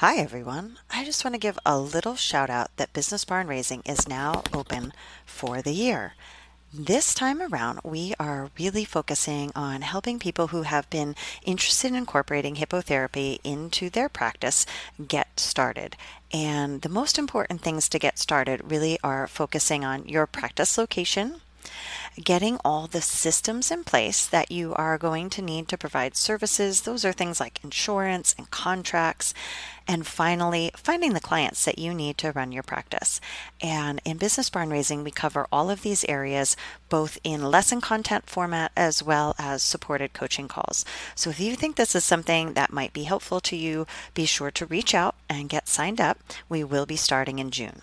Hi, everyone. I just want to give a little shout out that Business Barn Raising is now open for the year. This time around, we are really focusing on helping people who have been interested in incorporating hippotherapy into their practice get started. And the most important things to get started really are focusing on your practice location, getting all the systems in place that you are going to need to provide services. Those are things like insurance and contracts. And finally, finding the clients that you need to run your practice. And in Business Barn Raising, we cover all of these areas both in lesson content format as well as supported coaching calls. So if you think this is something that might be helpful to you, be sure to reach out and get signed up. We will be starting in June.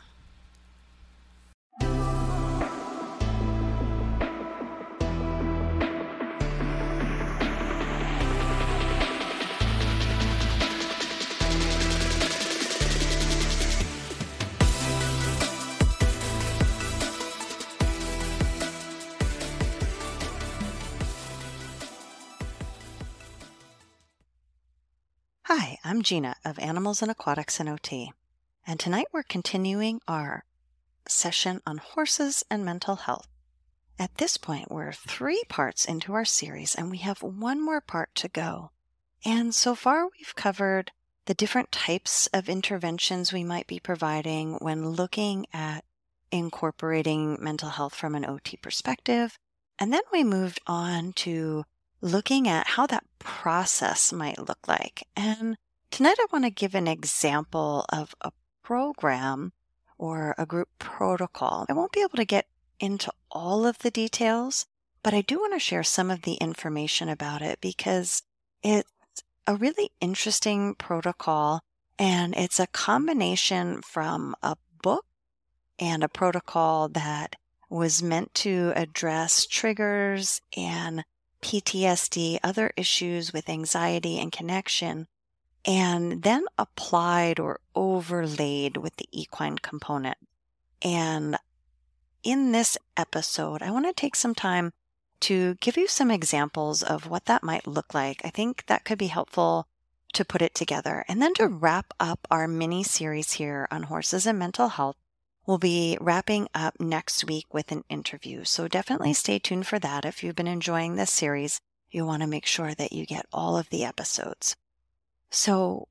Hi, I'm Gina of Animals and Aquatics and OT, and tonight we're continuing our session on horses and mental health. At this point, we're three parts into our series, and we have one more part to go. And so far, we've covered the different types of interventions we might be providing when looking at incorporating mental health from an OT perspective. And then we moved on to looking at how that process might look like. And tonight I want to give an example of a program or a group protocol. I won't be able to get into all of the details, but I do want to share some of the information about it because it's a really interesting protocol and it's a combination from a book and a protocol that was meant to address triggers and PTSD, other issues with anxiety and connection, and then applied or overlaid with the equine component. And in this episode, I want to take some time to give you some examples of what that might look like. I think that could be helpful to put it together. And then to wrap up our mini series here on horses and mental health, We'll be wrapping up next week with an interview, so definitely stay tuned for that. If you've been enjoying this series, you want to make sure that you get all of the episodes. So,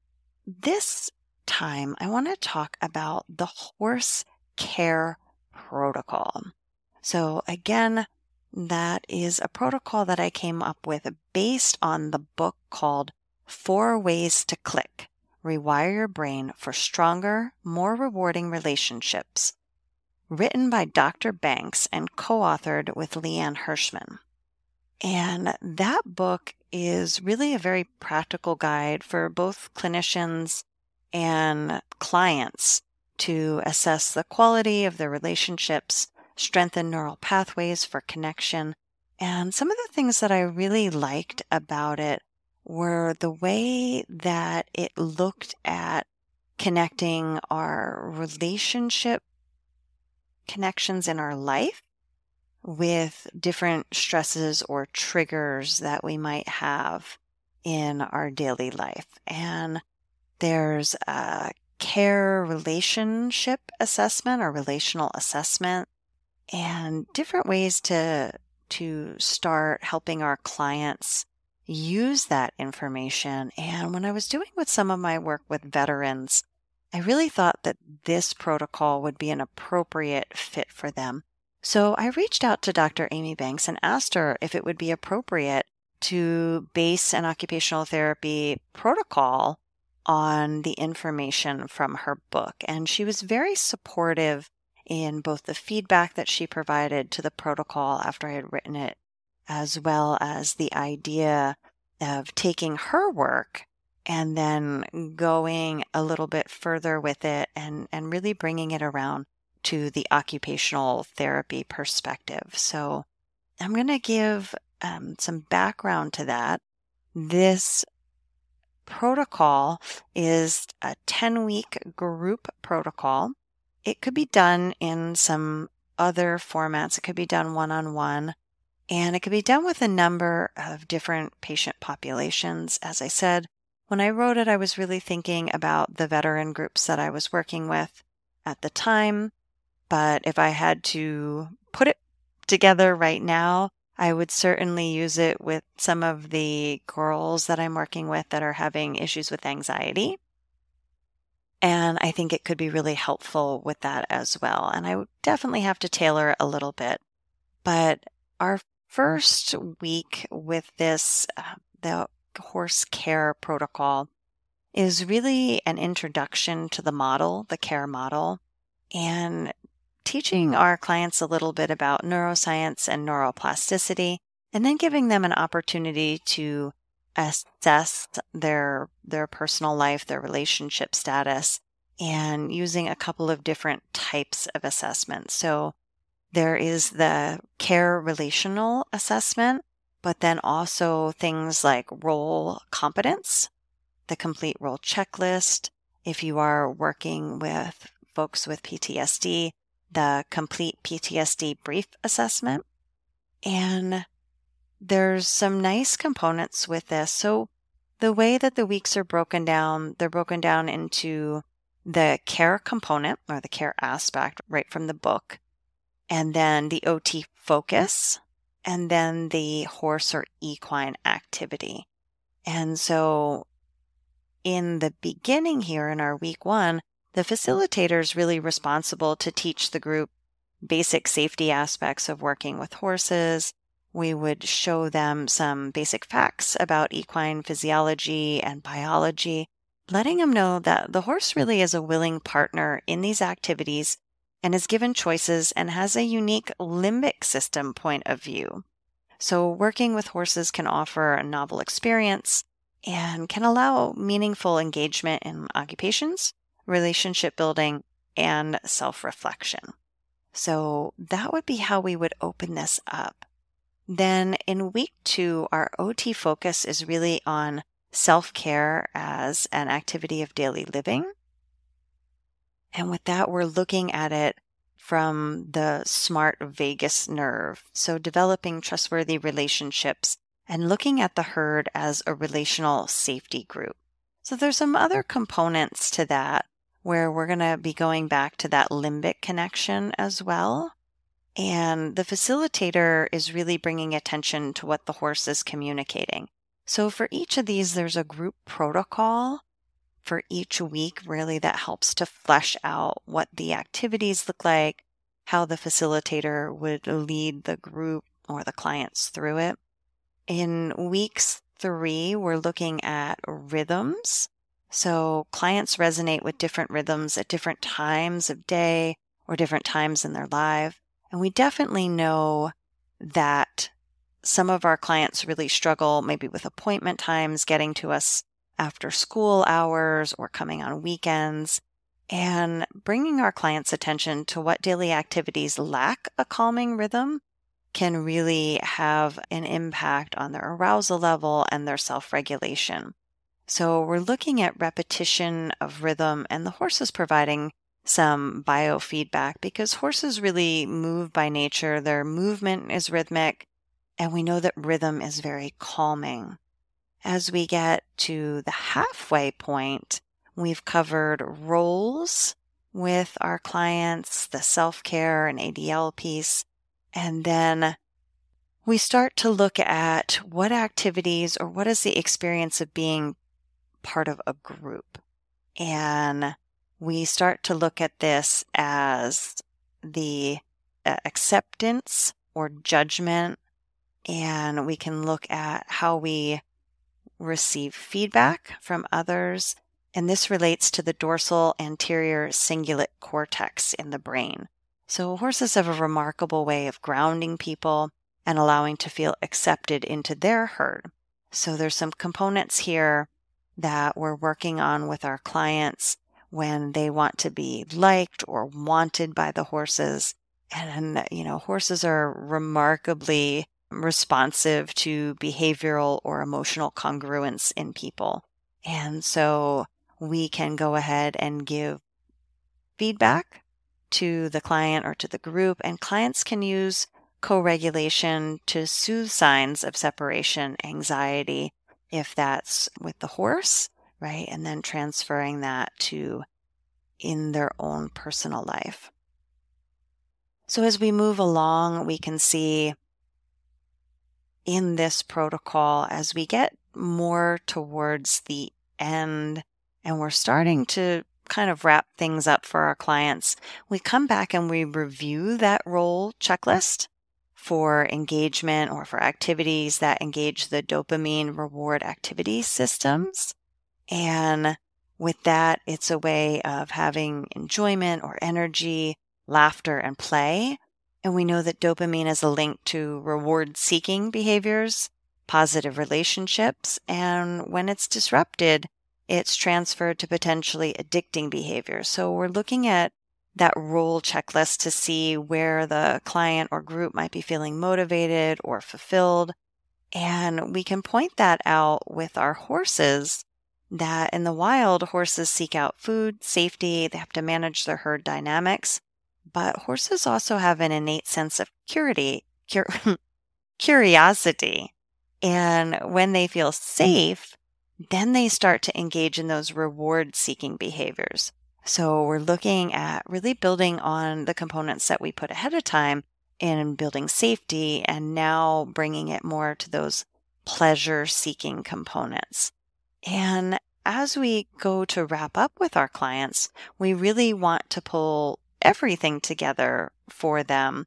this time, I want to talk about the horse care protocol. So, again, that is a protocol that I came up with based on the book called Four Ways to Click Rewire Your Brain for Stronger, More Rewarding Relationships, written by Dr. Banks and co authored with Leigh Ann Hirschman. And that book is really a very practical guide for both clinicians and clients to assess the quality of their relationships, strengthen neural pathways for connection. And some of the things that I really liked about it were the way that it looked at connecting our relationship connections in our life with different stresses or triggers that we might have in our daily life. And there's a care relationship assessment or relational assessment and different ways to to start helping our clients use that information. And when I was doing with some of my work with veterans, I really thought that this protocol would be an appropriate fit for them. So I reached out to Dr. Amy Banks and asked her if it would be appropriate to base an occupational therapy protocol on the information from her book. And she was very supportive in both the feedback that she provided to the protocol after I had written it as well as the idea of taking her work and then going a little bit further with it and, and really bringing it around to the occupational therapy perspective. So I'm going to give um, some background to that. This protocol is a 10 week group protocol. It could be done in some other formats. It could be done one on one. And it can be done with a number of different patient populations. As I said, when I wrote it, I was really thinking about the veteran groups that I was working with at the time. But if I had to put it together right now, I would certainly use it with some of the girls that I'm working with that are having issues with anxiety. And I think it could be really helpful with that as well. And I would definitely have to tailor it a little bit. But our first week with this, uh, the horse care protocol, is really an introduction to the model, the care model, and teaching our clients a little bit about neuroscience and neuroplasticity, and then giving them an opportunity to assess their their personal life, their relationship status, and using a couple of different types of assessments. So there is the care relational assessment, but then also things like role competence, the complete role checklist. If you are working with folks with PTSD, the complete PTSD brief assessment. And there's some nice components with this. So the way that the weeks are broken down, they're broken down into the care component or the care aspect right from the book, and then the OT focus, mm-hmm. and then the horse or equine activity. And so in the beginning here in our week one, the facilitator is really responsible to teach the group basic safety aspects of working with horses. We would show them some basic facts about equine physiology and biology, letting them know that the horse really is a willing partner in these activities and is given choices and has a unique limbic system point of view. So, working with horses can offer a novel experience and can allow meaningful engagement in occupations relationship building, and self reflection. So that would be how we would open this up. Then in week two, our OT focus is really on self care as an activity of daily living. And with that, we're looking at it from the smart vagus nerve. So developing trustworthy relationships and looking at the herd as a relational safety group. So there's some other components to that where we're going to be going back to that limbic connection as well. And the facilitator is really bringing attention to what the horse is communicating. So for each of these, there's a group protocol for each week, really, that helps to flesh out what the activities look like, how the facilitator would lead the group or the clients through it. In weeks three, we're looking at rhythms. So clients resonate with different rhythms at different times of day or different times in their life. And we definitely know that some of our clients really struggle maybe with appointment times, getting to us after school hours or coming on weekends, and bringing our clients' attention to what daily activities lack a calming rhythm can really have an impact on their arousal level and their self regulation. So we're looking at repetition of rhythm, and the horse is providing some biofeedback because horses really move by nature. Their movement is rhythmic, and we know that rhythm is very calming. As we get to the halfway point, we've covered roles with our clients, the self care and ADL piece, and then we start to look at what activities or what is the experience of being part of a group. And we start to look at this as the uh, acceptance or judgment. And we can look at how we receive feedback from others. And this relates to the dorsal anterior cingulate cortex in the brain. So horses have a remarkable way of grounding people and allowing to feel accepted into their herd. So there's some components here that we're working on with our clients when they want to be liked or wanted by the horses. And, you know, horses are remarkably responsive to behavioral or emotional congruence in people. And so we can go ahead and give feedback to the client or to the group, and clients can use co regulation to soothe signs of separation anxiety if that's with the horse right? And then transferring that to in their own personal life. So as we move along, we can see in this protocol as we get more towards the end and we're starting to kind of wrap things up for our clients, we come back and we review that role checklist for engagement or for activities that engage the dopamine reward activity systems. And with that, it's a way of having enjoyment or energy, laughter, and play. And we know that dopamine is a link to reward seeking behaviors, positive relationships, and when it's disrupted, it's transferred to potentially addicting behaviors. So we're looking at that role checklist to see where the client or group might be feeling motivated or fulfilled. And we can point that out with our horses that in the wild, horses seek out food, safety, they have to manage their herd dynamics. But horses also have an innate sense of curiosity, cur- curiosity. And when they feel safe, then they start to engage in those reward seeking behaviors. So we're looking at really building on the components that we put ahead of time in building safety and now bringing it more to those pleasure seeking components. And as we go to wrap up with our clients, we really want to pull everything together for them.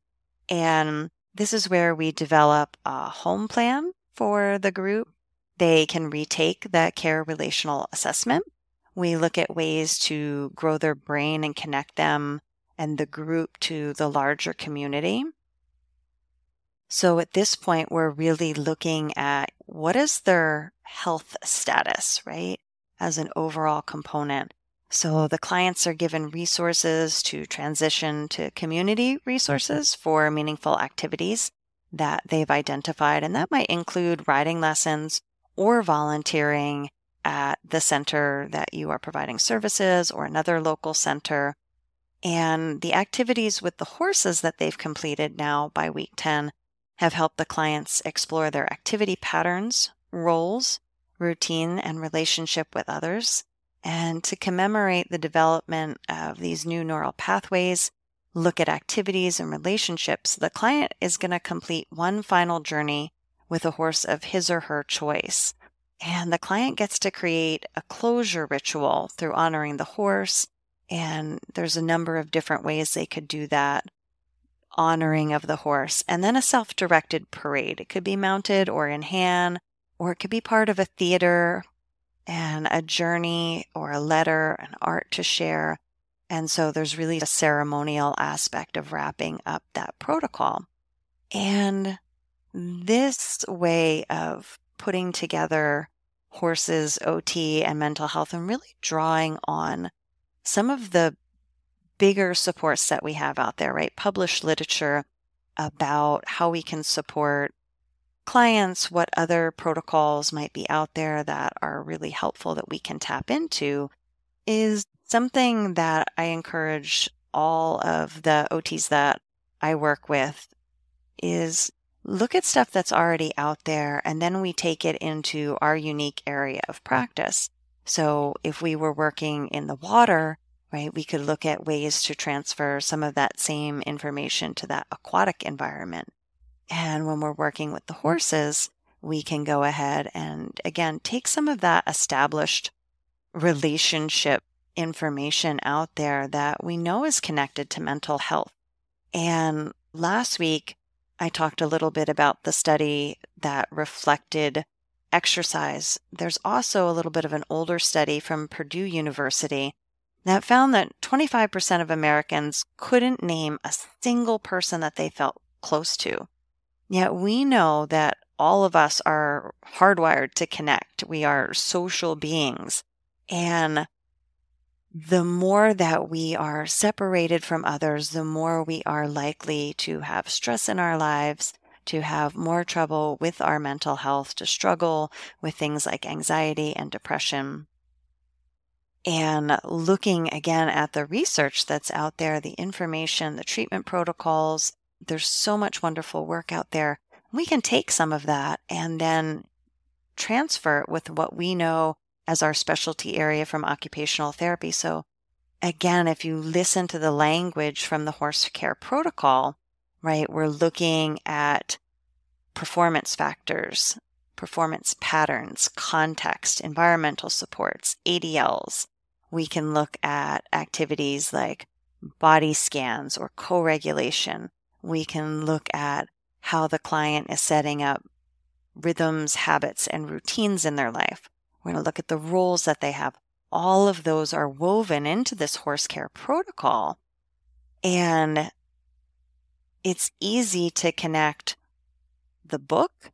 And this is where we develop a home plan for the group. They can retake that care relational assessment we look at ways to grow their brain and connect them and the group to the larger community. So at this point, we're really looking at what is their health status, right? As an overall component. So the clients are given resources to transition to community resources for meaningful activities that they've identified. And that might include riding lessons or volunteering at the center that you are providing services or another local center. And the activities with the horses that they've completed now by week 10 have helped the clients explore their activity patterns, roles, routine, and relationship with others. And to commemorate the development of these new neural pathways, look at activities and relationships, the client is going to complete one final journey with a horse of his or her choice. And the client gets to create a closure ritual through honoring the horse. And there's a number of different ways they could do that honoring of the horse. And then a self directed parade. It could be mounted or in hand, or it could be part of a theater and a journey or a letter, an art to share. And so there's really a ceremonial aspect of wrapping up that protocol. And this way of putting together horses, OT, and mental health and really drawing on some of the bigger supports that we have out there, right? Published literature about how we can support clients, what other protocols might be out there that are really helpful that we can tap into is something that I encourage all of the OTs that I work with is look at stuff that's already out there and then we take it into our unique area of practice. So if we were working in the water, right, we could look at ways to transfer some of that same information to that aquatic environment. And when we're working with the horses, we can go ahead and again take some of that established relationship information out there that we know is connected to mental health. And last week, I talked a little bit about the study that reflected exercise. There's also a little bit of an older study from Purdue University that found that 25% of Americans couldn't name a single person that they felt close to. Yet we know that all of us are hardwired to connect. We are social beings. And the more that we are separated from others, the more we are likely to have stress in our lives, to have more trouble with our mental health, to struggle with things like anxiety and depression. And looking again at the research that's out there, the information, the treatment protocols, there's so much wonderful work out there. We can take some of that and then transfer it with what we know as our specialty area from occupational therapy. So, again, if you listen to the language from the horse care protocol, right, we're looking at performance factors, performance patterns, context, environmental supports, ADLs. We can look at activities like body scans or co regulation. We can look at how the client is setting up rhythms, habits, and routines in their life. We're going to look at the roles that they have. All of those are woven into this horse care protocol. And it's easy to connect the book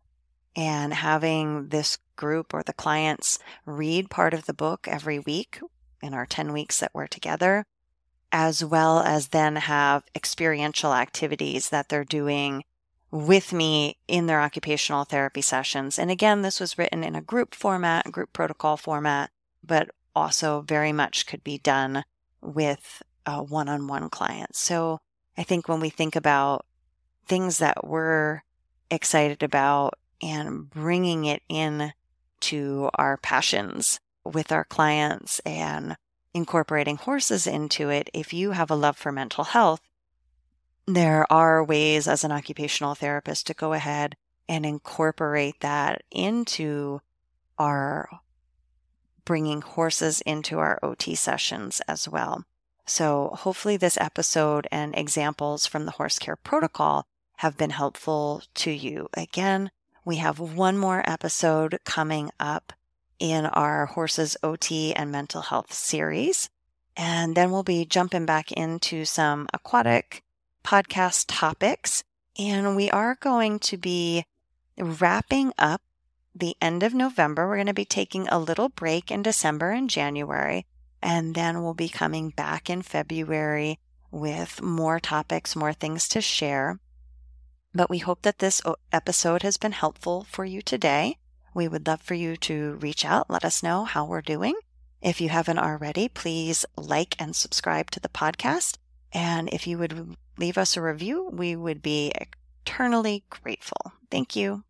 and having this group or the clients read part of the book every week in our 10 weeks that we're together, as well as then have experiential activities that they're doing with me in their occupational therapy sessions. And again, this was written in a group format, group protocol format, but also very much could be done with one on one clients. So I think when we think about things that we're excited about and bringing it in to our passions with our clients and incorporating horses into it, if you have a love for mental health, there are ways as an occupational therapist to go ahead and incorporate that into our bringing horses into our OT sessions as well. So, hopefully, this episode and examples from the horse care protocol have been helpful to you. Again, we have one more episode coming up in our horses OT and mental health series. And then we'll be jumping back into some aquatic podcast topics. And we are going to be wrapping up the end of November. We're going to be taking a little break in December and January. And then we'll be coming back in February with more topics, more things to share. But we hope that this episode has been helpful for you today. We would love for you to reach out, let us know how we're doing. If you haven't already, please like and subscribe to the podcast. And if you would leave us a review, we would be eternally grateful. Thank you.